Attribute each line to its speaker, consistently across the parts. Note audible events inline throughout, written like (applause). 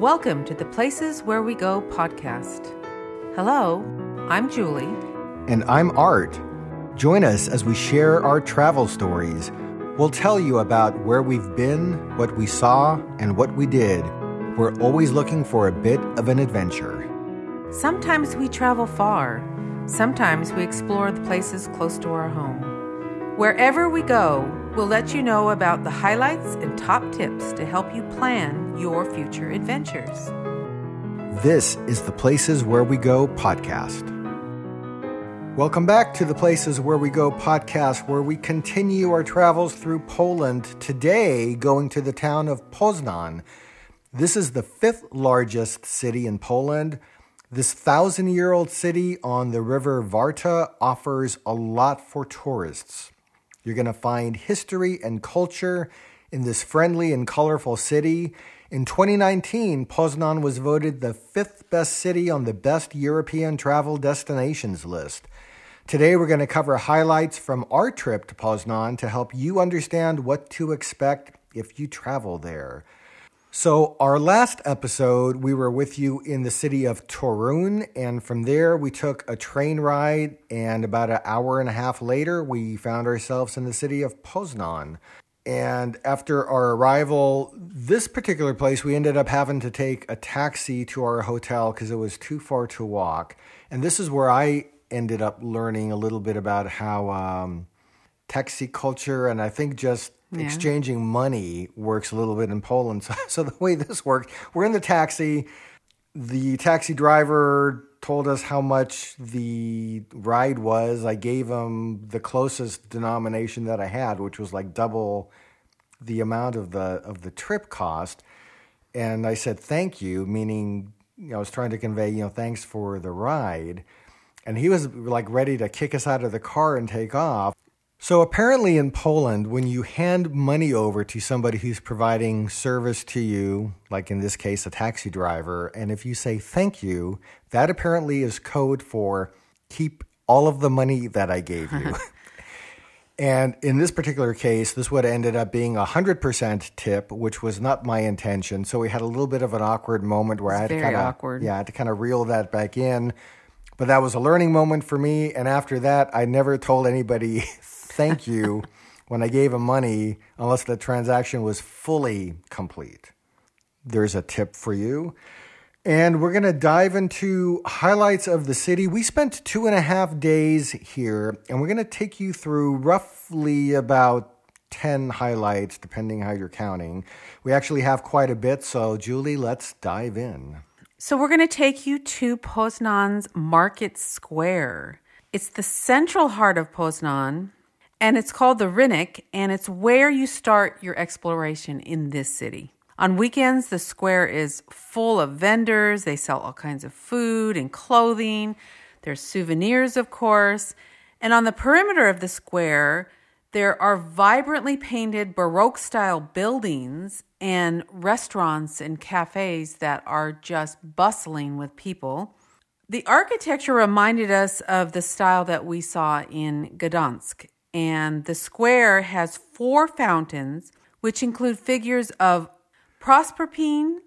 Speaker 1: Welcome to the Places Where We Go podcast. Hello, I'm Julie.
Speaker 2: And I'm Art. Join us as we share our travel stories. We'll tell you about where we've been, what we saw, and what we did. We're always looking for a bit of an adventure.
Speaker 1: Sometimes we travel far, sometimes we explore the places close to our home. Wherever we go, we'll let you know about the highlights and top tips to help you plan your future adventures.
Speaker 2: This is the Places Where We Go podcast. Welcome back to the Places Where We Go podcast, where we continue our travels through Poland. Today, going to the town of Poznan. This is the fifth largest city in Poland. This thousand year old city on the river Warta offers a lot for tourists. You're going to find history and culture in this friendly and colorful city. In 2019, Poznan was voted the fifth best city on the best European travel destinations list. Today, we're going to cover highlights from our trip to Poznan to help you understand what to expect if you travel there. So, our last episode, we were with you in the city of Torun, and from there we took a train ride, and about an hour and a half later, we found ourselves in the city of Poznan. And after our arrival, this particular place, we ended up having to take a taxi to our hotel because it was too far to walk. And this is where I ended up learning a little bit about how um, taxi culture and I think just yeah. exchanging money works a little bit in Poland. (laughs) So, so the way this worked, we're in the taxi. The taxi driver told us how much the ride was. I gave him the closest denomination that I had, which was like double the amount of the of the trip cost. And I said thank you, meaning you know, I was trying to convey, you know, thanks for the ride. And he was like ready to kick us out of the car and take off. So, apparently, in Poland, when you hand money over to somebody who's providing service to you, like in this case, a taxi driver, and if you say thank you, that apparently is code for keep all of the money that I gave you. (laughs) and in this particular case, this would have ended up being a 100% tip, which was not my intention. So, we had a little bit of an awkward moment where I had
Speaker 1: to
Speaker 2: kind
Speaker 1: of
Speaker 2: yeah, I had to kind of reel that back in. But that was a learning moment for me. And after that, I never told anybody (laughs) thank you when I gave him money unless the transaction was fully complete. There's a tip for you. And we're going to dive into highlights of the city. We spent two and a half days here, and we're going to take you through roughly about 10 highlights, depending how you're counting. We actually have quite a bit, so Julie, let's dive in.
Speaker 1: So, we're going to take you to Poznan's Market Square. It's the central heart of Poznan, and it's called the Rynek, and it's where you start your exploration in this city. On weekends, the square is full of vendors. They sell all kinds of food and clothing. There's souvenirs, of course. And on the perimeter of the square, there are vibrantly painted Baroque style buildings and restaurants and cafes that are just bustling with people. The architecture reminded us of the style that we saw in Gdansk and the square has four fountains, which include figures of Proserpine,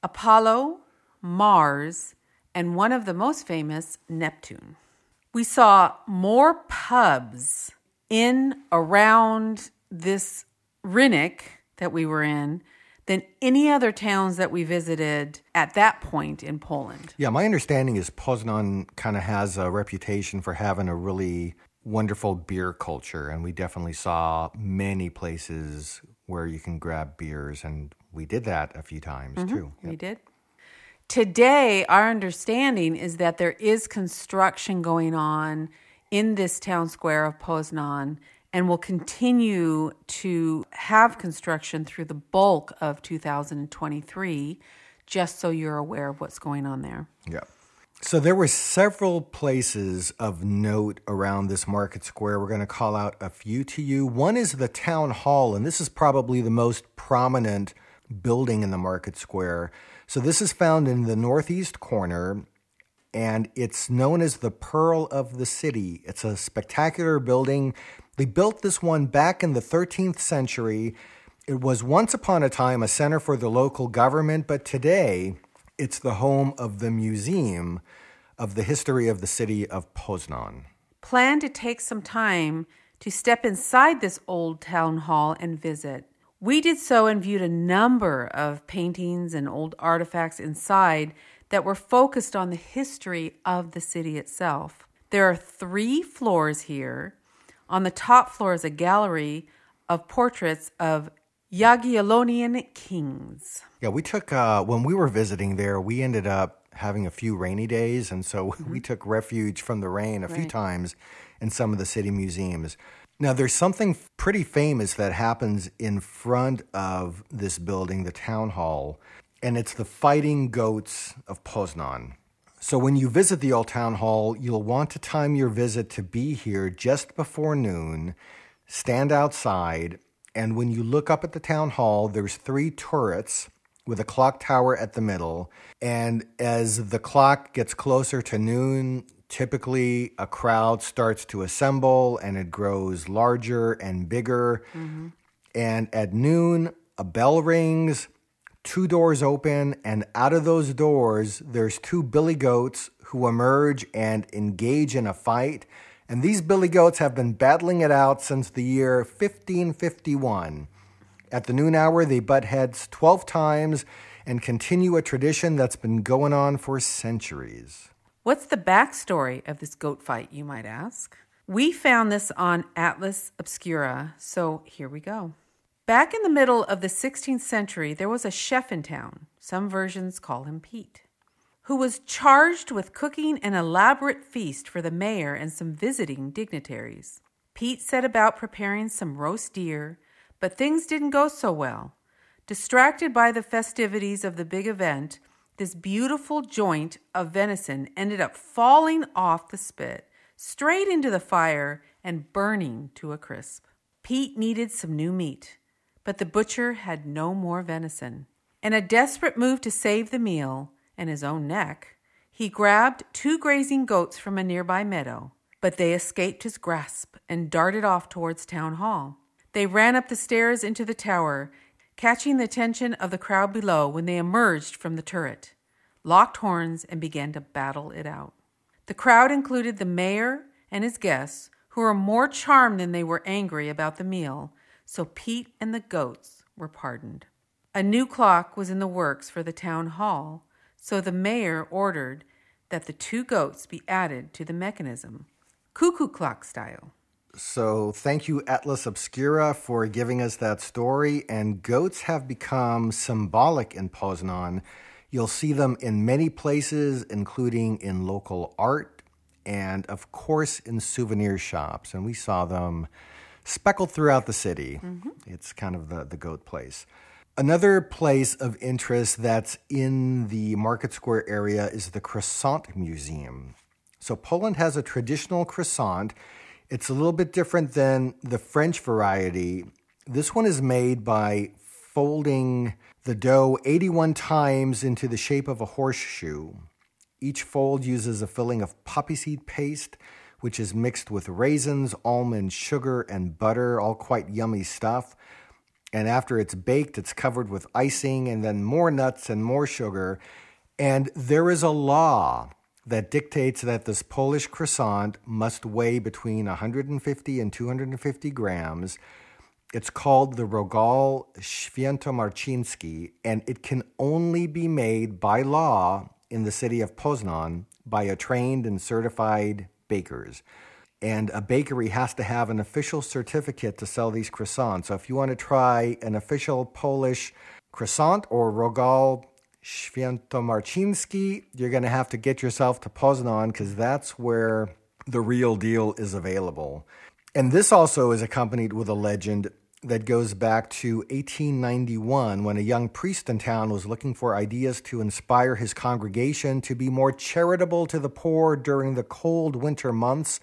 Speaker 1: Apollo, Mars, and one of the most famous, Neptune. We saw more pubs in around this Rynek that we were in than any other towns that we visited at that point in Poland.
Speaker 2: Yeah, my understanding is Poznan kind of has a reputation for having a really wonderful beer culture, and we definitely saw many places where you can grab beers, and we did that a few times
Speaker 1: mm-hmm.
Speaker 2: too.
Speaker 1: Yep. We did. Today, our understanding is that there is construction going on in this town square of Poznan and will continue to have construction through the bulk of 2023, just so you're aware of what's going on there.
Speaker 2: Yeah. So there were several places of note around this market square. We're going to call out a few to you. One is the town hall, and this is probably the most prominent building in the market square. So this is found in the northeast corner, and it's known as the Pearl of the City. It's a spectacular building. They built this one back in the 13th century, It was once upon a time a center for the local government, but today it's the home of the Museum of the History of the City of Poznan.
Speaker 1: Plan to take some time to step inside this old town hall and visit. We did so and viewed a number of paintings and old artifacts inside that were focused on the history of the city itself. There are three floors here. On the top floor is a gallery of portraits of Jagiellonian kings.
Speaker 2: Yeah, we took, uh, when we were visiting there, we ended up having a few rainy days. And so (laughs) mm-hmm. we took refuge from the rain a right. few times in some of the city museums. Now, there's something pretty famous that happens in front of this building, the town hall, and it's the Fighting Goats of Poznan. So, when you visit the old town hall, you'll want to time your visit to be here just before noon, stand outside, and when you look up at the town hall, there's three turrets with a clock tower at the middle. And as the clock gets closer to noon, typically a crowd starts to assemble and it grows larger and bigger. Mm-hmm. And at noon, a bell rings, two doors open, and out of those doors, there's two billy goats who emerge and engage in a fight. And these billy goats have been battling it out since the year 1551. At the noon hour, they butt heads 12 times and continue a tradition that's been going on for centuries.
Speaker 1: What's the backstory of this goat fight, you might ask? We found this on Atlas Obscura, so here we go. Back in the middle of the 16th century, there was a chef in town, some versions call him Pete, who was charged with cooking an elaborate feast for the mayor and some visiting dignitaries. Pete set about preparing some roast deer, but things didn't go so well. Distracted by the festivities of the big event, this beautiful joint of venison ended up falling off the spit, straight into the fire, and burning to a crisp. Pete needed some new meat, but the butcher had no more venison. In a desperate move to save the meal and his own neck, he grabbed two grazing goats from a nearby meadow, but they escaped his grasp and darted off towards town hall. They ran up the stairs into the tower, catching the attention of the crowd below when they emerged from the turret, locked horns, and began to battle it out. The crowd included the mayor and his guests, who were more charmed than they were angry about the meal, so Pete and the goats were pardoned. A new clock was in the works for the town hall, so the mayor ordered that the two goats be added to the mechanism, cuckoo clock style.
Speaker 2: So, thank you, Atlas Obscura, for giving us that story. And goats have become symbolic in Poznan. You'll see them in many places, including in local art and, of course, in souvenir shops. And we saw them speckled throughout the city. Mm-hmm. It's kind of the, the goat place. Another place of interest that's in the Market Square area is the Croissant Museum. So, Poland has a traditional croissant it's a little bit different than the French variety. This one is made by folding the dough 81 times into the shape of a horseshoe. Each fold uses a filling of poppy seed paste, which is mixed with raisins, almond, sugar, and butter, all quite yummy stuff. And after it's baked, it's covered with icing and then more nuts and more sugar. And there is a law that dictates that this Polish croissant must weigh between 150 and 250 grams. It's called the Rogal Świętomarciński, and it can only be made by law in the city of Poznan by a trained and certified bakers. And a bakery has to have an official certificate to sell these croissants. So if you want to try an official Polish croissant or Rogal Świętomarciński, you're going to have to get yourself to Poznan because that's where the real deal is available. And this also is accompanied with a legend that goes back to 1891 when a young priest in town was looking for ideas to inspire his congregation to be more charitable to the poor during the cold winter months.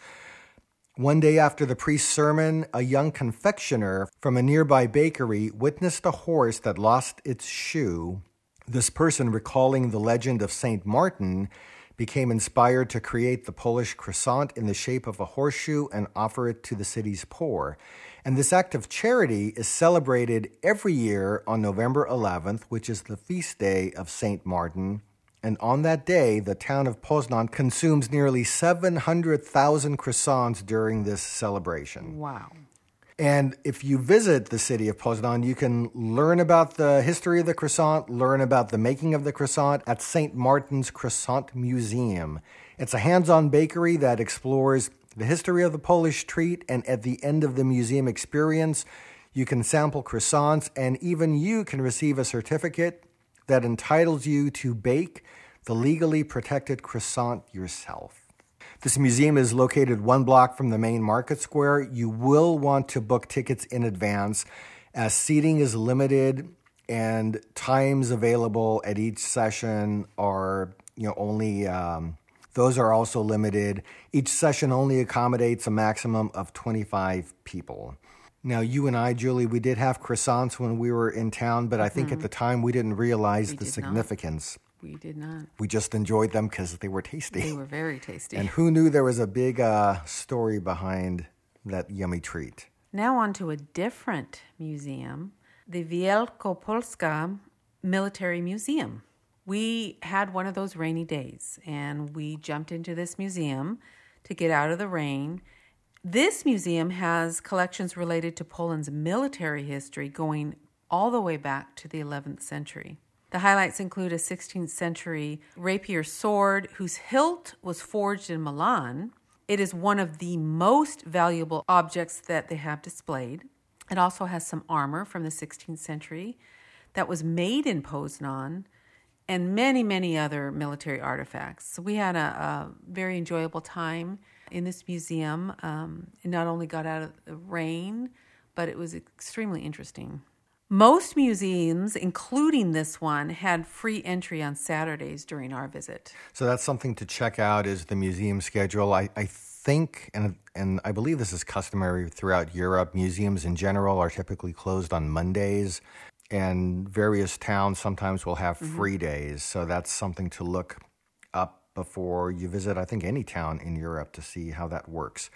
Speaker 2: One day after the priest's sermon, a young confectioner from a nearby bakery witnessed a horse that lost its shoe this person, recalling the legend of St. Martin, became inspired to create the Polish croissant in the shape of a horseshoe and offer it to the city's poor. And this act of charity is celebrated every year on November 11th, which is the feast day of St. Martin. And on that day, the town of Poznan consumes nearly 700,000 croissants during this celebration.
Speaker 1: Wow.
Speaker 2: And if you visit the city of Poznan, you can learn about the history of the croissant, learn about the making of the croissant at St. Martin's Croissant Museum. It's a hands on bakery that explores the history of the Polish treat, and at the end of the museum experience, you can sample croissants, and even you can receive a certificate that entitles you to bake the legally protected croissant yourself. This museum is located one block from the main market square. You will want to book tickets in advance as seating is limited and times available at each session are you know only um, those are also limited. Each session only accommodates a maximum of 25 people. Now, you and I, Julie, we did have croissants when we were in town, but I think mm-hmm. at the time we didn't realize we the significance.
Speaker 1: Not. We did not.
Speaker 2: We just enjoyed them because they were tasty.
Speaker 1: They were very tasty.
Speaker 2: And who knew there was a big uh, story behind that yummy treat?
Speaker 1: Now, on to a different museum, the Wielkopolska Military Museum. We had one of those rainy days and we jumped into this museum to get out of the rain. This museum has collections related to Poland's military history going all the way back to the 11th century. The highlights include a 16th century rapier sword whose hilt was forged in Milan. It is one of the most valuable objects that they have displayed. It also has some armor from the 16th century that was made in Poznan and many, many other military artifacts. So we had a, a very enjoyable time in this museum. Um, it not only got out of the rain, but it was extremely interesting. Most museums, including this one, had free entry on Saturdays during our visit.
Speaker 2: So that's something to check out is the museum schedule. I, I think and and I believe this is customary throughout Europe. Museums in general are typically closed on Mondays and various towns sometimes will have mm-hmm. free days. So that's something to look up before you visit I think any town in Europe to see how that works.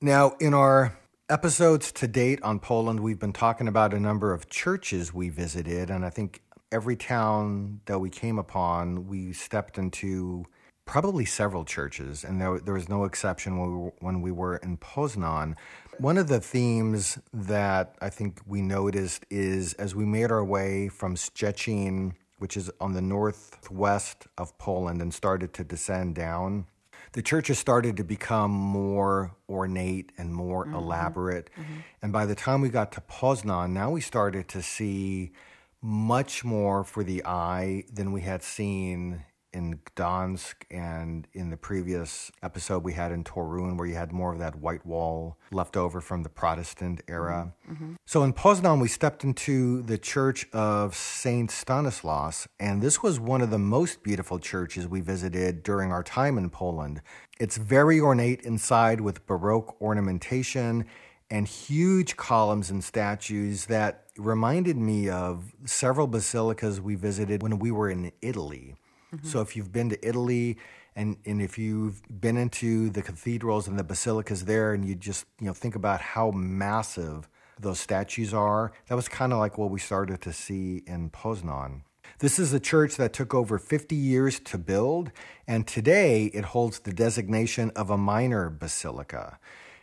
Speaker 2: Now, in our episodes to date on Poland, we've been talking about a number of churches we visited, and I think every town that we came upon, we stepped into probably several churches, and there, there was no exception when we, were, when we were in Poznan. One of the themes that I think we noticed is as we made our way from Szczecin, which is on the northwest of Poland, and started to descend down the churches started to become more ornate and more mm-hmm. elaborate. Mm-hmm. And by the time we got to Poznan, now we started to see much more for the eye than we had seen in Gdansk and in the previous episode we had in Torun, where you had more of that white wall left over from the Protestant era. Mm-hmm. So in Poznan, we stepped into the church of Saint Stanislaus, and this was one of the most beautiful churches we visited during our time in Poland. It's very ornate inside with Baroque ornamentation and huge columns and statues that reminded me of several basilicas we visited when we were in Italy. Mm-hmm. So if you've been to Italy and, and if you've been into the cathedrals and the basilicas there and you just you know think about how massive those statues are, that was kind of like what we started to see in Poznan. This is a church that took over 50 years to build, and today it holds the designation of a minor basilica.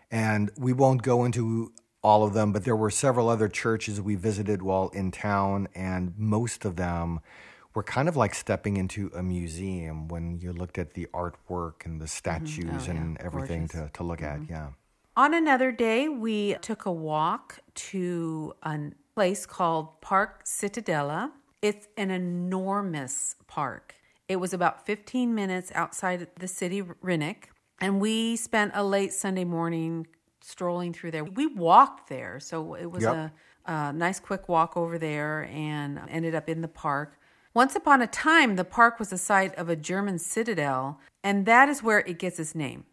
Speaker 2: And we won't go into all of them, but there were several other churches we visited while in town, and most of them were kind of like stepping into a museum when you looked at the artwork and the statues mm-hmm. oh, and yeah. everything to, to look mm-hmm. at. Yeah.
Speaker 1: On another day, we took a walk to a place called Park Cytadela. It's an enormous park. It was about 15 minutes outside the city, Rynek, and we spent a late Sunday morning strolling through there. We walked there, so it was yep. a, a nice quick walk over there and ended up in the park. Once upon a time, the park was the site of a German citadel, and that is where it gets its name.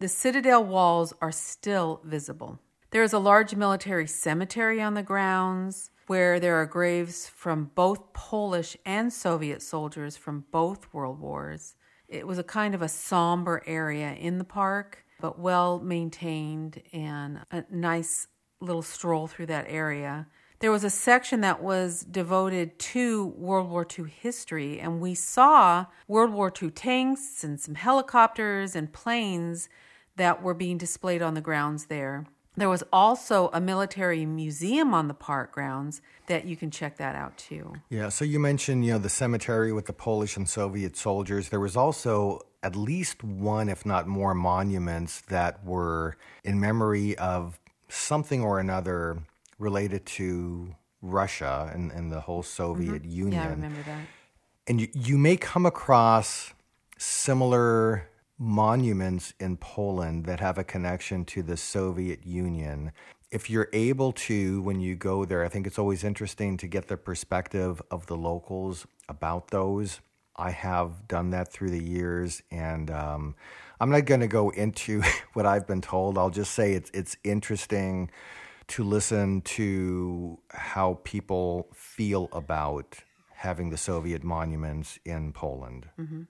Speaker 1: The citadel walls are still visible. There is a large military cemetery on the grounds where there are graves from both Polish and Soviet soldiers from both world wars. It was a kind of a somber area in the park, but well maintained and a nice little stroll through that area. There was a section that was devoted to World War II history, and we saw World War II tanks and some helicopters and planes that were being displayed on the grounds there. There was also a military museum on the park grounds that you can check that out too.
Speaker 2: Yeah, so you mentioned, you know, the cemetery with the Polish and Soviet soldiers. There was also at least one, if not more, monuments that were in memory of something or another related to Russia and, and the whole Soviet mm-hmm. Union.
Speaker 1: Yeah, I remember that.
Speaker 2: And you, you may come across similar monuments in Poland that have a connection to the Soviet Union. If you're able to, when you go there, I think it's always interesting to get the perspective of the locals about those. I have done that through the years, and um, I'm not going to go into (laughs) what I've been told. I'll just say it's it's interesting to listen to how people feel about having the Soviet monuments in Poland. Mm-hmm.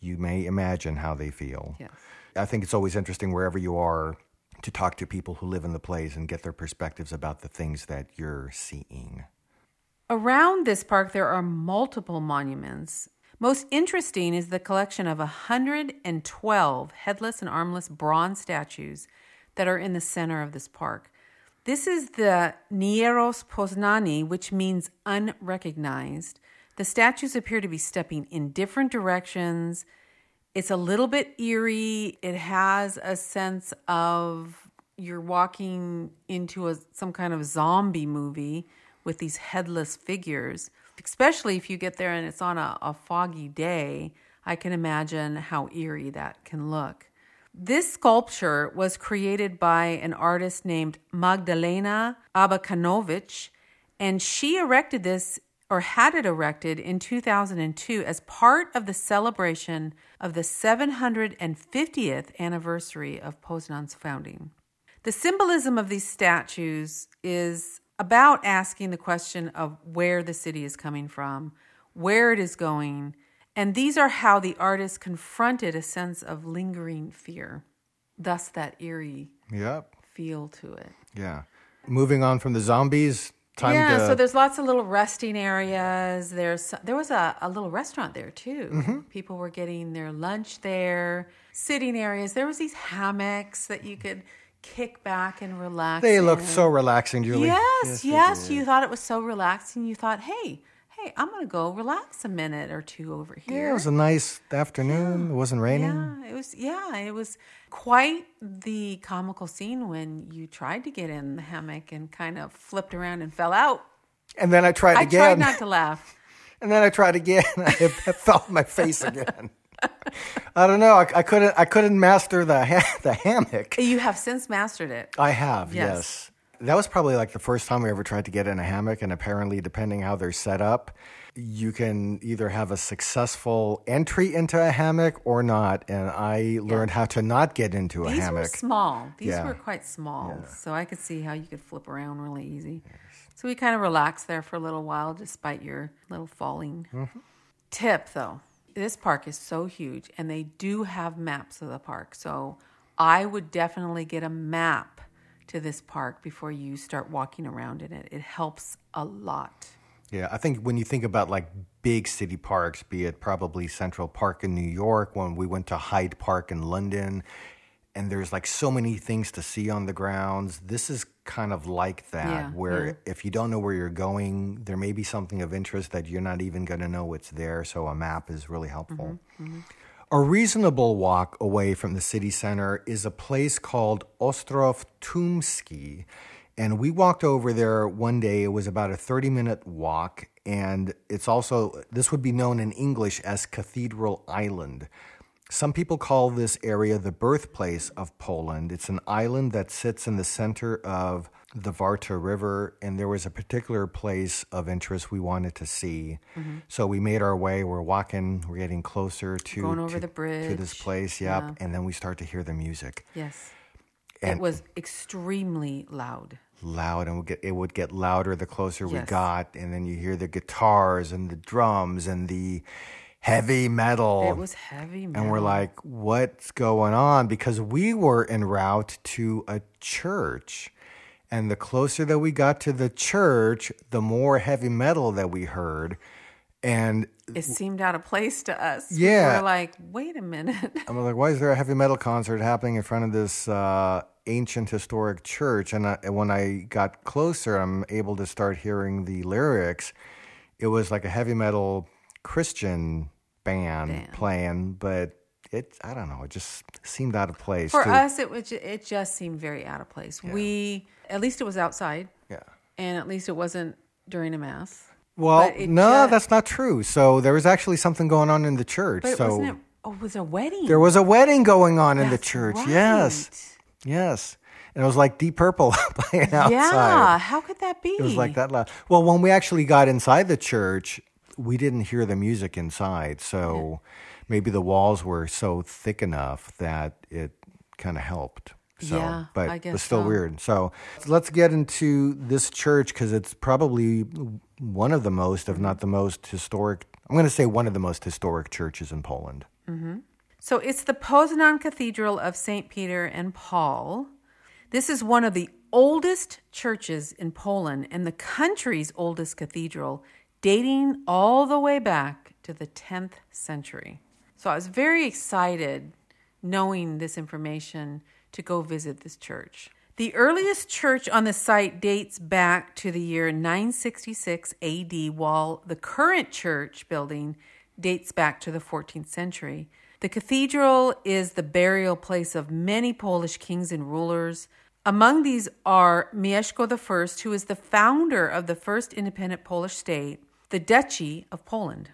Speaker 2: You may imagine how they feel.
Speaker 1: Yes.
Speaker 2: I think it's always interesting wherever you are to talk to people who live in the place and get their perspectives about the things that you're seeing.
Speaker 1: Around this park, there are multiple monuments. Most interesting is the collection of 112 headless and armless bronze statues that are in the center of this park. This is the Nierozpoznani, which means unrecognized. The statues appear to be stepping in different directions. It's a little bit eerie. It has a sense of you're walking into a, some kind of zombie movie with these headless figures, especially if you get there and it's on a, a foggy day. I can imagine how eerie that can look. This sculpture was created by an artist named Magdalena Abakanowicz, and she erected this or had it erected in 2002 as part of the celebration of the 750th anniversary of Poznan's founding. The symbolism of these statues is about asking the question of where the city is coming from, where it is going, and these are how the artist confronted a sense of lingering fear, thus that eerie
Speaker 2: yep.
Speaker 1: feel to it.
Speaker 2: Yeah. Moving on from the zombies, time
Speaker 1: yeah,
Speaker 2: to...
Speaker 1: so there's lots of little resting areas. There's there was a, a little restaurant there too. Mm-hmm. People were getting their lunch there. Sitting areas. There was these hammocks that you could kick back and relax.
Speaker 2: They
Speaker 1: in.
Speaker 2: looked so relaxing, Julie.
Speaker 1: Yes, yes. yes you thought it was so relaxing. You thought, hey, hey, I'm to go relax a minute or two over here.
Speaker 2: Yeah, it was a nice afternoon. Yeah. It wasn't raining.
Speaker 1: Yeah, it was. Yeah, it was quite the comical scene when you tried to get in the hammock and kind of flipped around and fell out.
Speaker 2: And then I tried
Speaker 1: I
Speaker 2: again.
Speaker 1: I tried not to laugh. (laughs)
Speaker 2: and then I tried again. (laughs) I felt my face again. (laughs) I don't know. I, I, couldn't. I couldn't master the ha- the hammock.
Speaker 1: You have since mastered it.
Speaker 2: I have. yes. yes that was probably like the first time we ever tried to get in a hammock. And apparently, depending how they're set up, you can either have a successful entry into a hammock or not. And I learned how to not get into a
Speaker 1: These
Speaker 2: hammock.
Speaker 1: These were small. These yeah. were quite small. Yeah. So I could see how you could flip around really easy. Yes. So we kind of relaxed there for a little while despite your little falling. Mm-hmm. Tip though this park is so huge and they do have maps of the park. So I would definitely get a map to this park before you start walking around in it. It helps a lot.
Speaker 2: Yeah, I think when you think about like big city parks, be it probably Central Park in New York, when we went to Hyde Park in London, and there's like so many things to see on the grounds. This is kind of like that, yeah, where yeah. if you don't know where you're going, there may be something of interest that you're not even going to know it's there. So a map is really helpful. Mm-hmm, mm-hmm. A reasonable walk away from the city center is a place called Ostrów Tumski. And we walked over there one day. It was about a 30 minute walk. And it's also, this would be known in English as Cathedral Island. Some people call this area the birthplace of Poland. It's an island that sits in the center of the Warta River, and there was a particular place of interest we wanted to see. Mm-hmm. So we made our way. We're walking. We're getting closer to
Speaker 1: going over
Speaker 2: to,
Speaker 1: the bridge
Speaker 2: to this place. Yep, yeah. and then we start to hear the music.
Speaker 1: Yes, and it was extremely loud.
Speaker 2: Loud, and get, it would get louder the closer yes. we got, and then you hear the guitars and the drums and the heavy metal.
Speaker 1: It was heavy metal.
Speaker 2: and we're like, what's going on? Because we were en route to a church. And the closer that we got to the church, the more heavy metal that we heard. And
Speaker 1: it seemed out of place to us.
Speaker 2: Yeah.
Speaker 1: We were like, wait a minute.
Speaker 2: I'm like, why is there a heavy metal concert happening in front of this uh, ancient historic church? And, I, and when I got closer, I'm able to start hearing the lyrics. It was like a heavy metal Christian band,
Speaker 1: Band.
Speaker 2: playing, but it, I don't know, it just seemed out of place.
Speaker 1: For
Speaker 2: to-
Speaker 1: us, it was it just seemed very out of place. We at least it was outside,
Speaker 2: Yeah.
Speaker 1: and at least it wasn't during a mass.
Speaker 2: Well, no,
Speaker 1: ju-
Speaker 2: that's not true. So there was actually something going on in the church.
Speaker 1: But
Speaker 2: so
Speaker 1: wasn't. It, oh, it was a wedding.
Speaker 2: there was a wedding going on in the church.
Speaker 1: right.
Speaker 2: Yes. Yes. And it was like Deep Purple (laughs) playing outside.
Speaker 1: Yeah. How could that be?
Speaker 2: It was like that loud. Well, when we actually got inside the church, we didn't hear the music inside. So maybe the walls were so thick enough that it kind of helped. So,
Speaker 1: Yeah,
Speaker 2: but
Speaker 1: I
Speaker 2: it
Speaker 1: guess
Speaker 2: was still
Speaker 1: so.
Speaker 2: weird. So let's get into this church because it's probably one of the most, if not the most historic. I'm going to say one of the most historic churches in Poland. Mm-hmm.
Speaker 1: So it's the Poznan Cathedral of St. Peter and Paul. This is one of the oldest churches in Poland and the country's oldest cathedral, dating all the way back to the 10th century. So I was very excited knowing this information to go visit this church. The earliest church on the site dates back to the year 966 AD, while the current church building dates back to the 14th century. The cathedral is the burial place of many Polish kings and rulers. Among these are Mieszko I, who is the founder of the first independent Polish state, the Duchy of Poland.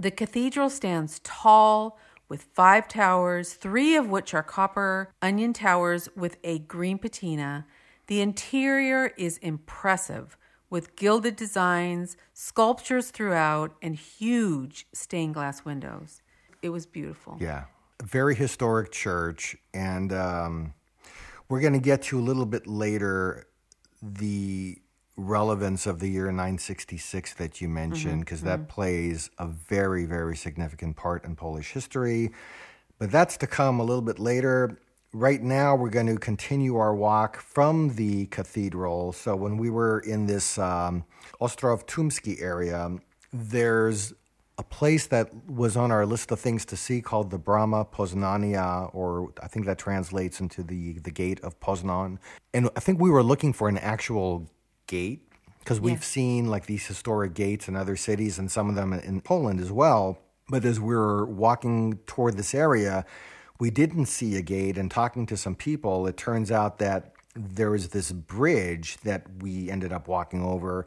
Speaker 1: The cathedral stands tall with five towers, three of which are copper onion towers with a green patina. The interior is impressive with gilded designs, sculptures throughout, and huge stained glass windows. It was beautiful.
Speaker 2: Yeah, very historic church, and um, we're going to get to a little bit later the relevance of the year 966 that you mentioned, because that plays a very, very significant part in Polish history. But that's to come a little bit later. Right now, we're going to continue our walk from the cathedral. So, when we were in this um, Ostrów Tumski area, there's a place that was on our list of things to see called the Brama Poznania, or I think that translates into the, the gate of Poznan. And I think we were looking for an actual gate because we've
Speaker 1: Yes.
Speaker 2: seen like these historic gates in other cities and some of them in Poland as well. But as we were walking toward this area, we didn't see a gate. And talking to some people, it turns out that there was this bridge that we ended up walking over.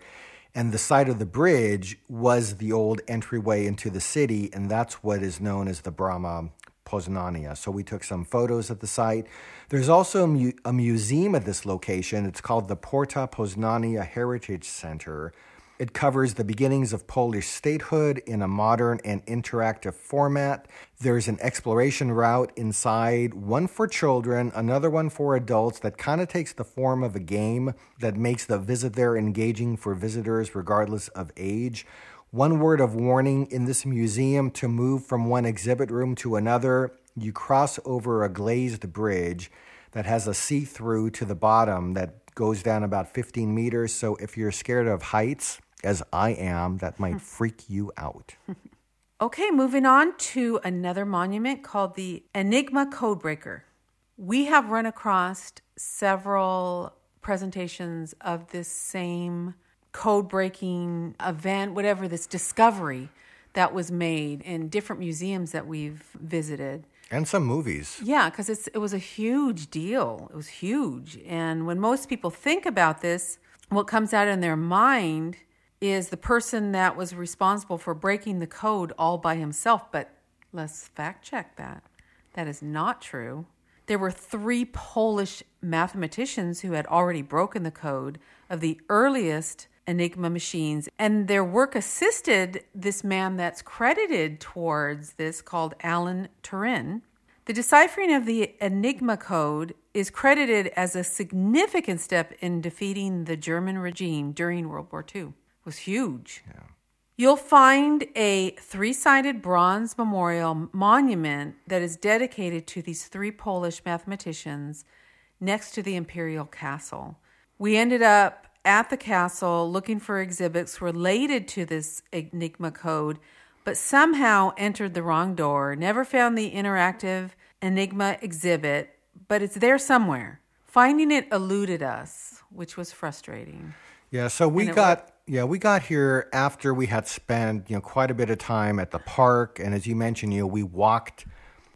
Speaker 2: And the side of the bridge was the old entryway into the city, and that's what is known as the Brama Poznania. So we took some photos at the site. There's also a, mu- a museum at this location. It's called the Porta Poznania Heritage Center. It covers the beginnings of Polish statehood in a modern and interactive format. There's an exploration route inside, one for children, another one for adults, that kind of takes the form of a game that makes the visit there engaging for visitors regardless of age. One word of warning in this museum to move from one exhibit room to another, you cross over a glazed bridge that has a see through to the bottom that goes down about 15 meters. So if you're scared of heights, as I am, that might hmm. freak you out. (laughs)
Speaker 1: Okay, moving on to another monument called the Enigma Codebreaker. We have run across several presentations of this same code breaking event, whatever this discovery that was made in different museums that we've visited.
Speaker 2: And some movies.
Speaker 1: Yeah, because it was a huge deal. It was huge, and when most people think about this, what comes out in their mind is the person that was responsible for breaking the code all by himself. But let's fact check that. That is not true. There were three Polish mathematicians who had already broken the code of the earliest Enigma machines, and their work assisted this man that's credited towards this called Alan Turing. The deciphering of the Enigma code is credited as a significant step in defeating the German regime during World War II. It was huge. Yeah. You'll find a three sided bronze memorial monument that is dedicated to these three Polish mathematicians next to the Imperial Castle. We ended up at the castle looking for exhibits related to this Enigma code, but somehow entered the wrong door, never found the interactive Enigma exhibit, but it's there somewhere. Finding it eluded us, which was frustrating.
Speaker 2: Yeah, so we got yeah, we got here after we had spent, you know, quite a bit of time at the park and as you mentioned, you know, we walked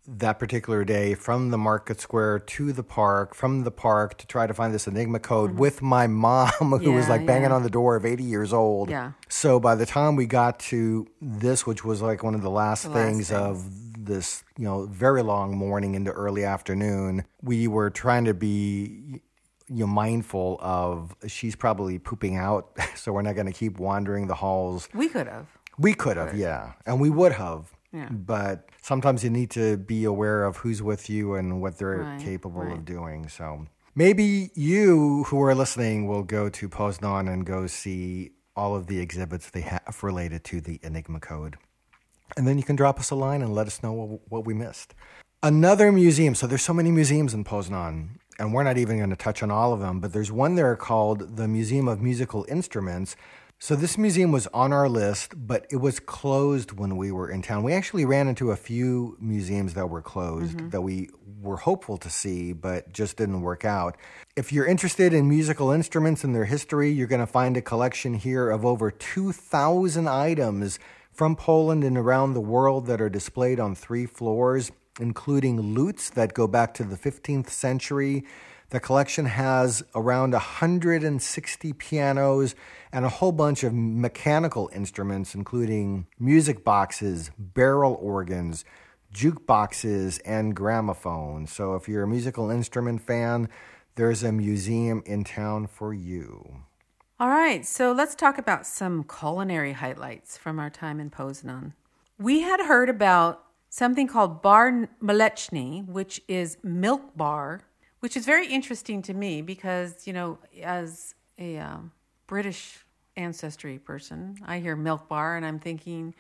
Speaker 2: that particular day from the market square to the park, from the park to try to find this Enigma code with my mom, (laughs) who was
Speaker 1: Mm-hmm.
Speaker 2: Like banging
Speaker 1: yeah.
Speaker 2: on the door of 80 years old.
Speaker 1: Yeah.
Speaker 2: So by the time we got to this, which was like one of the last
Speaker 1: last
Speaker 2: things
Speaker 1: things.
Speaker 2: of this, you know, very long morning into early afternoon, we were trying to be you know, mindful of she's probably pooping out, (laughs) so we're not going to keep wandering the halls.
Speaker 1: We could have.
Speaker 2: We could have, yeah, and we would have.
Speaker 1: Yeah.
Speaker 2: But sometimes you need to be aware of who's with you and what they're
Speaker 1: Right,
Speaker 2: capable
Speaker 1: right.
Speaker 2: of doing. So maybe you who are listening will go to Poznan and go see all of the exhibits they have related to the Enigma Code. And then you can drop us a line and let us know what, what we missed. Another museum. So there's so many museums in Poznan, and we're not even going to touch on all of them, but there's one there called the Museum of Musical Instruments. So this museum was on our list, but it was closed when we were in town. We actually ran into a few museums that were closed mm-hmm. that we were hopeful to see, but just didn't work out. If you're interested in musical instruments and their history, you're going to find a collection here of over 2,000 items from Poland and around the world that are displayed on three floors, including lutes that go back to the 15th century. The collection has around 160 pianos and a whole bunch of mechanical instruments, including music boxes, barrel organs, jukeboxes, and gramophones. So if you're a musical instrument fan, there's a museum in town for you.
Speaker 1: All right, so let's talk about some culinary highlights from our time in Poznan. We had heard about something called Bar Mleczny, which is milk bar, which is very interesting to me because, you know, as a um, British ancestry person, I hear milk bar and I'm thinking,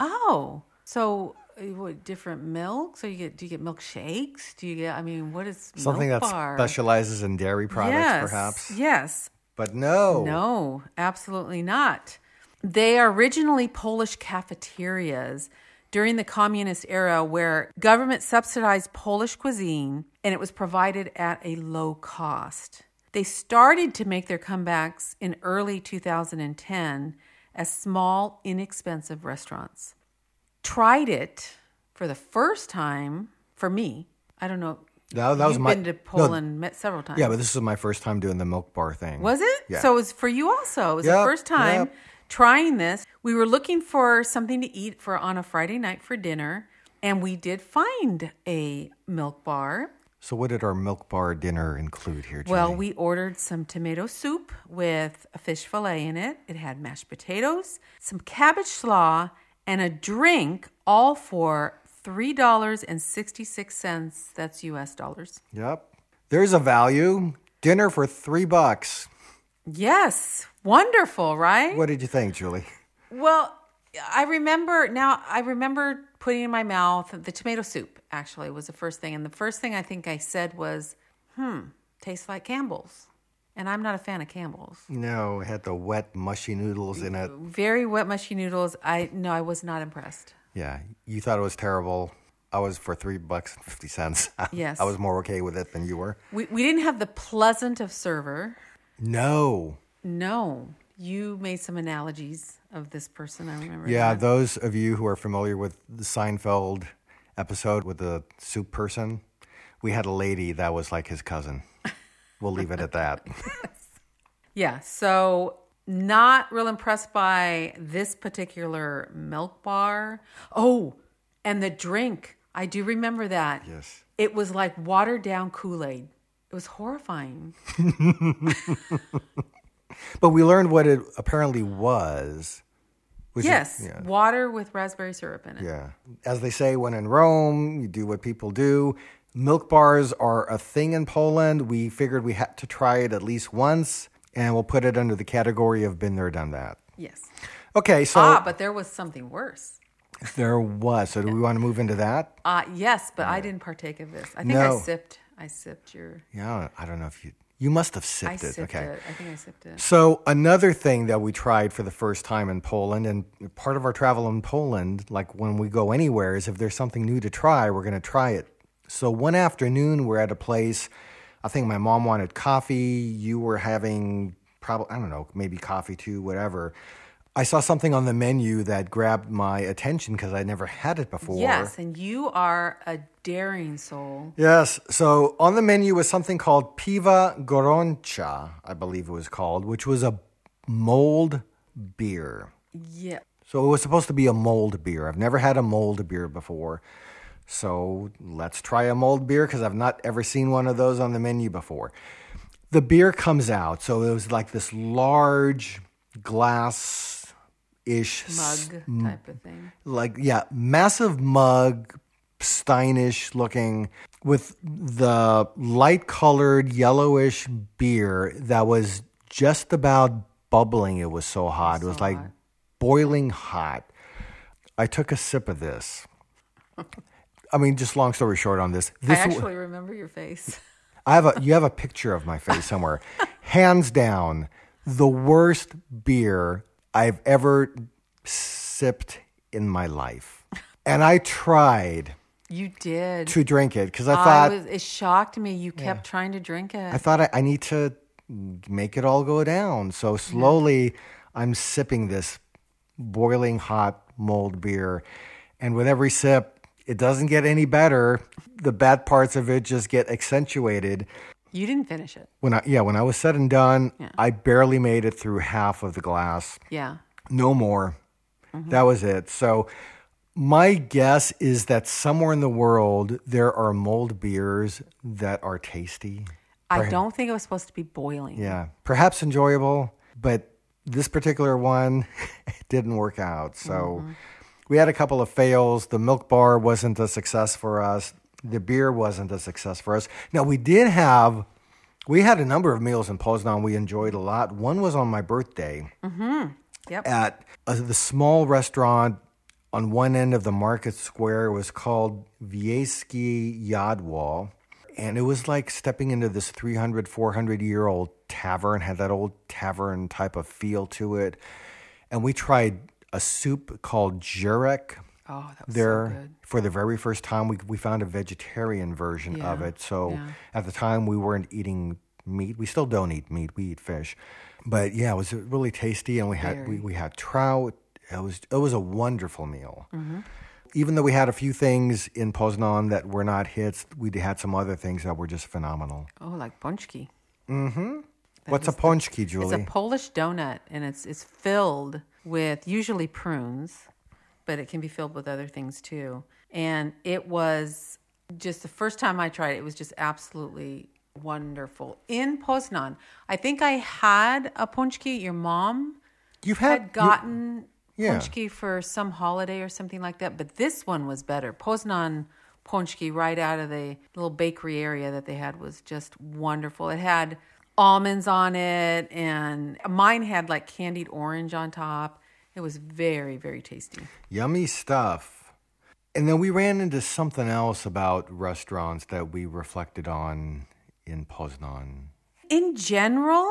Speaker 1: oh, so uh, what different milk? So you get do you get milkshakes? Do you get I mean, what is
Speaker 2: Something
Speaker 1: milk
Speaker 2: that
Speaker 1: bar?
Speaker 2: specializes in dairy products,
Speaker 1: yes,
Speaker 2: perhaps.
Speaker 1: Yes.
Speaker 2: But no.
Speaker 1: No, absolutely not. They are originally Polish cafeterias during the communist era where government subsidized Polish cuisine and it was provided at a low cost. They started to make their comebacks in early 2010 as small, inexpensive restaurants. Tried it for the first time for me. I don't know.
Speaker 2: That- that was
Speaker 1: You've
Speaker 2: my-
Speaker 1: been to
Speaker 2: no,
Speaker 1: Poland met several times.
Speaker 2: Yeah, but this was my first time doing the milk bar thing.
Speaker 1: Was it?
Speaker 2: Yeah.
Speaker 1: So it was for you also. It was the first time
Speaker 2: yep.
Speaker 1: trying this. We were looking for something to eat for on a Friday night for dinner, and we did find a milk bar.
Speaker 2: So, what did our milk bar dinner include here, Julie?
Speaker 1: Well, we ordered some tomato soup with a fish fillet in it. It had mashed potatoes, some cabbage slaw, and a drink, all for $3.66. That's US dollars.
Speaker 2: Yep. There's a value. Dinner for three bucks.
Speaker 1: Yes. Wonderful, right?
Speaker 2: What did you think, Julie?
Speaker 1: Well, I remember now. I remember putting in my mouth the tomato soup. Actually, was the first thing, and the first thing I think I said was, "Hmm, tastes like Campbell's," and I'm not a fan of Campbell's.
Speaker 2: No, it had the wet, mushy noodles in it.
Speaker 1: Very wet, mushy noodles. I no, I was not impressed.
Speaker 2: Yeah, you thought it was terrible. I was for three bucks and fifty cents. (laughs)
Speaker 1: Yes.
Speaker 2: I was more okay with it than you were.
Speaker 1: We we didn't have the pleasant of server.
Speaker 2: No.
Speaker 1: No, you made some analogies of this person. I remember.
Speaker 2: Yeah,
Speaker 1: that.
Speaker 2: those of you who are familiar with the Seinfeld episode with the soup person, we had a lady that was like his cousin. We'll leave it at that. (laughs)
Speaker 1: Yeah, so not real impressed by this particular milk bar. Oh, and the drink. I do remember that.
Speaker 2: yes.
Speaker 1: It was like watered down Kool Aid. It was horrifying. (laughs)
Speaker 2: But we learned what it apparently was. which is-
Speaker 1: yes,
Speaker 2: yeah.
Speaker 1: water with raspberry syrup in it.
Speaker 2: Yeah. As they say, when in Rome, you do what people do. Milk bars are a thing in Poland. We figured we had to try it at least once, and we'll put it under the category of been there, done that.
Speaker 1: Yes.
Speaker 2: Okay, so
Speaker 1: ah, but there was something worse.
Speaker 2: there was. So do we want to move into that?
Speaker 1: Uh, yes, but I didn't partake of this. I think I sipped. I sipped your.
Speaker 2: Yeah, I don't know if you you must have
Speaker 1: I
Speaker 2: sipped it.
Speaker 1: sipped
Speaker 2: okay.
Speaker 1: it. I think I sipped it.
Speaker 2: So another thing that we tried for the first time in Poland, and part of our travel in Poland, like when we go anywhere, is if there's something new to try, we're going to try it. So one afternoon, we're at a place. I think my mom wanted coffee. You were having probably I don't know, maybe coffee too, whatever. I saw something on the menu that grabbed my attention because I never had it before.
Speaker 1: Yes, and you are a daring soul.
Speaker 2: Yes. So on the menu was something called Piva Goroncha, I believe it was called, which was a mold beer.
Speaker 1: Yeah.
Speaker 2: So it was supposed to be a mold beer. I've never had a mold beer before. So let's try a mold beer because I've not ever seen one of those on the menu before. The beer comes out. So it was like this large glass ish
Speaker 1: Mug type of thing.
Speaker 2: like yeah, massive mug, Steinish looking, with the light colored yellowish beer that was just about bubbling. It was so hot. It was like
Speaker 1: hot.
Speaker 2: boiling hot. I took a sip of this. I mean, just long story short on this.
Speaker 1: I
Speaker 2: This w-
Speaker 1: actually remember your face. (laughs)
Speaker 2: I have a you have a picture of my face somewhere. Hands down, the worst beer I've ever sipped in my life. And I tried
Speaker 1: You did.
Speaker 2: to drink it because I
Speaker 1: I
Speaker 2: thought
Speaker 1: was, it shocked me. You kept trying to drink it.
Speaker 2: I thought I, I need to make it all go down. So slowly I'm sipping this boiling hot mold beer. And with every sip, it doesn't get any better. The bad parts of it just get accentuated.
Speaker 1: you didn't finish it.
Speaker 2: When I yeah, when I was said and done, I barely made it through half of the glass.
Speaker 1: Yeah.
Speaker 2: No more. Mm-hmm. That was it. So my guess is that somewhere in the world there are mold beers that are tasty.
Speaker 1: I don't think it was supposed to be boiling.
Speaker 2: Yeah, perhaps enjoyable, but this particular one (laughs) didn't work out. So we had a couple of fails. The milk bar wasn't a success for us. The beer wasn't a success for us. Now we did have we had a number of meals in Poznan we enjoyed a lot. One was on my birthday
Speaker 1: Yep.
Speaker 2: at uh, the small restaurant on one end of the market square. It was called Wiejski Jadło. And it was like stepping into this 300, 400 year old tavern, had that old tavern type of feel to it. And we tried a soup called żurek
Speaker 1: oh, that was
Speaker 2: there
Speaker 1: so good.
Speaker 2: for the very first time. We, we found a vegetarian version of it. So
Speaker 1: yeah.
Speaker 2: at the time, we weren't eating meat. We still don't eat meat. We eat fish. But yeah, it was really tasty, and we had we, we had trout. It was it was a wonderful meal.
Speaker 1: Mm-hmm.
Speaker 2: Even though we had a few things in Poznan that were not hits, we had some other things that were just phenomenal.
Speaker 1: Oh, like ponchki.
Speaker 2: What's a ponchki, Julie?
Speaker 1: It's a Polish donut, and it's it's filled with usually prunes, but it can be filled with other things too. And it was just the first time I tried it, it was just absolutely wonderful in Poznan. I think I had a ponchki. Your mom
Speaker 2: You've had,
Speaker 1: had
Speaker 2: you-
Speaker 1: gotten
Speaker 2: Yeah.
Speaker 1: ponchki for some holiday or something like that, but this one was better. Poznan ponchki right out of the little bakery area that they had was just wonderful. It had almonds on it, and mine had like candied orange on top. It was very, very tasty.
Speaker 2: Yummy stuff. And then we ran into something else about restaurants that we reflected on in Poznan.
Speaker 1: In general,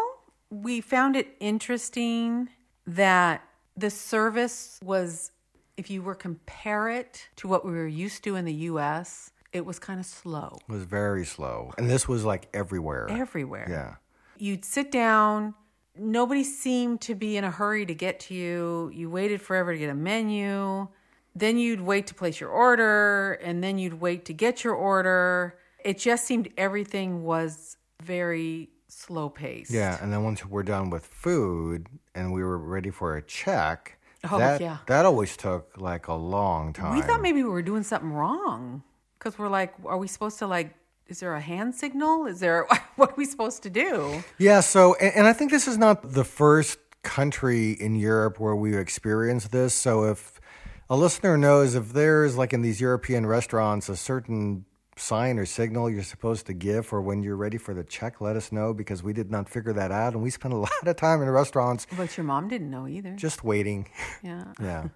Speaker 1: we found it interesting that the service was, if you were compare it to what we were used to in the U.S., it was kind of slow
Speaker 2: It was very slow. And this was like everywhere.
Speaker 1: everywhere.
Speaker 2: Yeah.
Speaker 1: You'd sit down. Nobody seemed to be in a hurry to get to you. You waited forever to get a menu. Then you'd wait to place your order, and then you'd wait to get your order. It just seemed everything was very slow pace.
Speaker 2: Yeah. And then once we're done with food and we were ready for a check,
Speaker 1: Oh,
Speaker 2: that,
Speaker 1: yeah.
Speaker 2: that always took like a long time.
Speaker 1: We thought maybe we were doing something wrong because we're like, are we supposed to like? Is there a hand signal? Is there (laughs) what are we supposed to do?
Speaker 2: Yeah, so and, and I think this is not the first country in Europe where we experienced this. So if a listener knows if there's like in these European restaurants a certain sign or signal you're supposed to give for when you're ready for the check? Let us know because we did not figure that out. And we spent a (laughs) lot of time in restaurants
Speaker 1: But your mom didn't know either.
Speaker 2: just waiting. (laughs)
Speaker 1: yeah. (laughs)
Speaker 2: Yeah.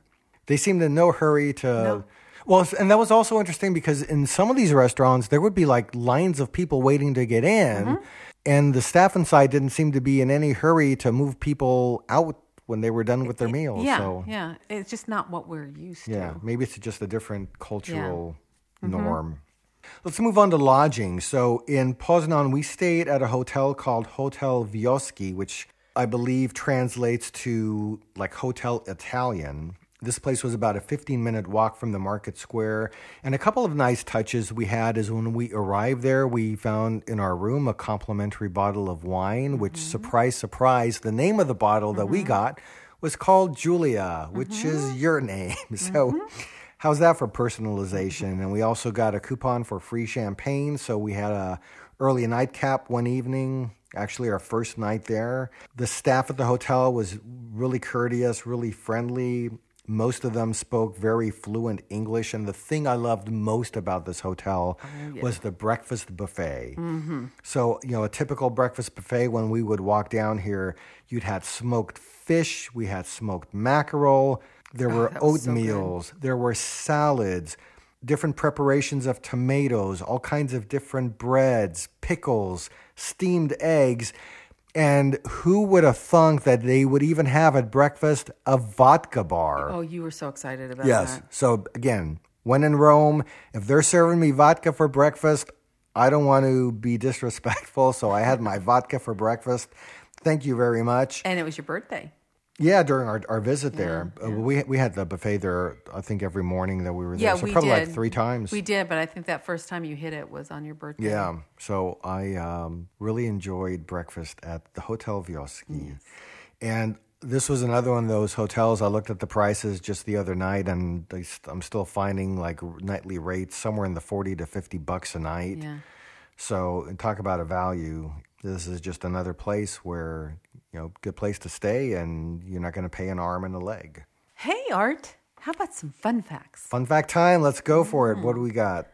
Speaker 2: They seemed in no hurry to.
Speaker 1: No.
Speaker 2: Well, and that was also interesting because in some of these restaurants, there would be like lines of people waiting to get in,
Speaker 1: Mm-hmm.
Speaker 2: and the staff inside didn't seem to be in any hurry to move people out when they were done with their meals.
Speaker 1: Yeah.
Speaker 2: so,
Speaker 1: Yeah. It's just not what we're used
Speaker 2: yeah,
Speaker 1: to.
Speaker 2: Yeah, maybe it's just a different cultural
Speaker 1: Mm-hmm.
Speaker 2: norm. Let's move on to lodging. So in Poznan, we stayed at a hotel called Hotel Wloski, which I believe translates to like Hotel Italian. This place was about a 15 minute walk from the market square. And a couple of nice touches we had is when we arrived there, we found in our room a complimentary bottle of wine, which, mm-hmm. surprise, surprise, the name of the bottle that we mm-hmm. got was called Julia, which is mm-hmm. your name. (laughs) So, how's that for personalization? And we also got a coupon for free champagne. So, we had a early nightcap one evening, actually our first night there. The staff at the hotel was really courteous, really friendly. Most of them spoke very fluent English. And the thing I loved most about this hotel oh, was the breakfast buffet. Mm-hmm. So, you know, a typical breakfast buffet when we would walk down here, you'd had smoked fish, we had smoked mackerel, there oh, were
Speaker 1: that was so
Speaker 2: there were salads, different preparations of tomatoes, all kinds of different breads, pickles, steamed eggs. And who would have thunk that they would even have at breakfast a vodka bar?
Speaker 1: Oh, you were so excited about
Speaker 2: Yes.
Speaker 1: that. Yes.
Speaker 2: So again, when in Rome, if they're serving me vodka for breakfast, I don't want to be disrespectful. So I had my vodka for breakfast. Thank you very much.
Speaker 1: And it was your birthday.
Speaker 2: Yeah, during our, our visit there, uh, we we had the buffet there. I think every morning that we were there.
Speaker 1: Yeah,
Speaker 2: so
Speaker 1: we
Speaker 2: probably
Speaker 1: did.
Speaker 2: like three times.
Speaker 1: We did, but I think that first time you hit it was on your birthday.
Speaker 2: Yeah. So I um, really enjoyed breakfast at the Hotel Wloski. And this was another one of those hotels. I looked at the prices just the other night, and they, I'm still finding like nightly rates somewhere in the 40 to 50 bucks a night.
Speaker 1: Yeah.
Speaker 2: So, and talk about a value. This is just another place where, you know, good place to stay, and you're not going to pay an arm and a leg.
Speaker 1: Hey, Art, how about some fun facts?
Speaker 2: Fun fact time. Let's go for it. What do hmm. we got?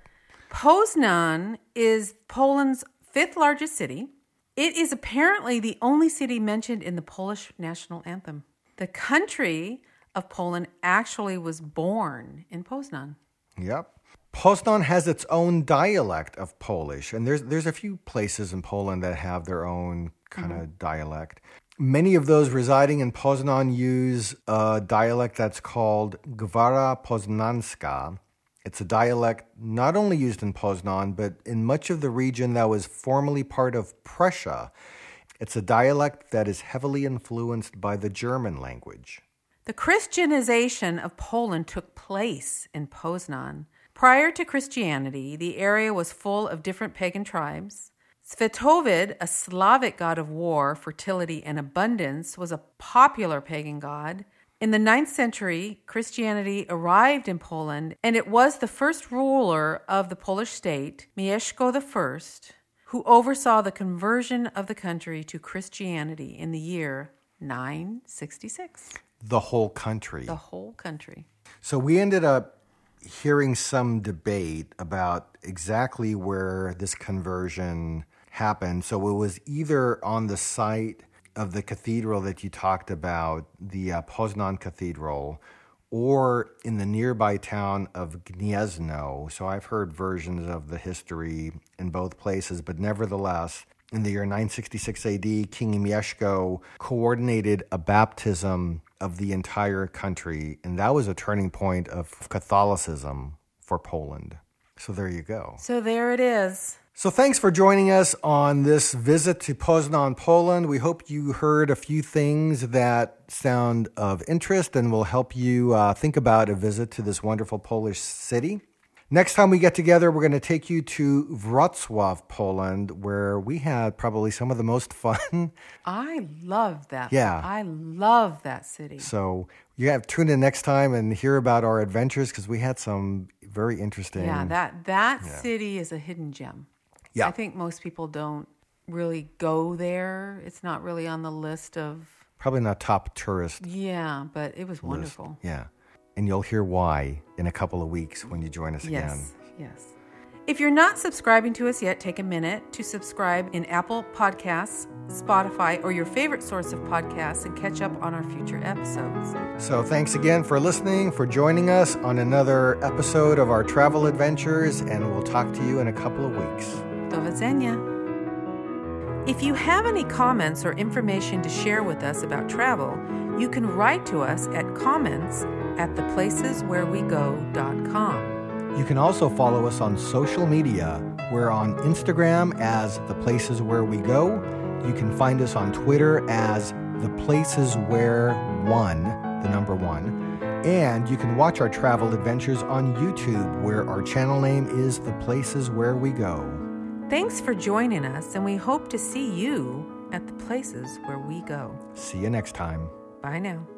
Speaker 1: Poznan is Poland's fifth largest city. It is apparently the only city mentioned in the Polish national anthem. The country of Poland actually was born in Poznan.
Speaker 2: Yep. Poznan has its own dialect of Polish, and there's there's a few places in Poland that have their own kind of mm-hmm. dialect. Many of those residing in Poznan use a dialect that's called Gwara Poznanska. It's a dialect not only used in Poznan, but in much of the region that was formerly part of Prussia. It's a dialect that is heavily influenced by the German language.
Speaker 1: The Christianization of Poland took place in Poznan. Prior to Christianity, the area was full of different pagan tribes. Svetovid, a Slavic god of war, fertility, and abundance, was a popular pagan god. In the 9th century, Christianity arrived in Poland, and it was the first ruler of the Polish state, Mieszko I, who oversaw the conversion of the country to Christianity in the year 966.
Speaker 2: The whole country.
Speaker 1: The whole country.
Speaker 2: So we ended up hearing some debate about exactly where this conversion happened. So it was either on the site of the cathedral that you talked about, the uh, Poznan Cathedral, or in the nearby town of Gniezno. So I've heard versions of the history in both places, but nevertheless, in the year 966 AD, King Mieszko coordinated a baptism of the entire country, and that was a turning point of Catholicism for Poland. So there you go.
Speaker 1: So there it is.
Speaker 2: So thanks for joining us on this visit to Poznan, Poland. We hope you heard a few things that sound of interest and will help you uh, think about a visit to this wonderful Polish city. Next time we get together, we're going to take you to Wrocław, Poland, where we had probably some of the most (laughs) fun.
Speaker 1: I love that.
Speaker 2: Yeah.
Speaker 1: I love that city.
Speaker 2: So you have to tune in next time and hear about our adventures because we had some very interesting.
Speaker 1: Yeah, that that city is a hidden gem.
Speaker 2: Yeah.
Speaker 1: I think most people don't really go there. It's not really on the list of
Speaker 2: probably not top tourist
Speaker 1: yeah, but it was wonderful.
Speaker 2: Yeah. And you'll hear why in a couple of weeks when you join us again.
Speaker 1: Yes. Yes. If you're not subscribing to us yet, take a minute to subscribe in Apple Podcasts, Spotify, or your favorite source of podcasts and catch up on our future episodes.
Speaker 2: So, thanks again for listening, for joining us on another episode of our travel adventures, and we'll talk to you in a couple of weeks.
Speaker 1: Do. If you have any comments or information to share with us about travel, you can write to us at comments at theplaceswherewego.com.
Speaker 2: You can also follow us on social media. We're on Instagram as The Places Where We Go. You can find us on Twitter as The Places Where One, the number one. And you can watch our travel adventures on YouTube, where our channel name is The Places Where We Go.
Speaker 1: Thanks for joining us, and we hope to see you at the places where we go.
Speaker 2: See you next time.
Speaker 1: Bye now.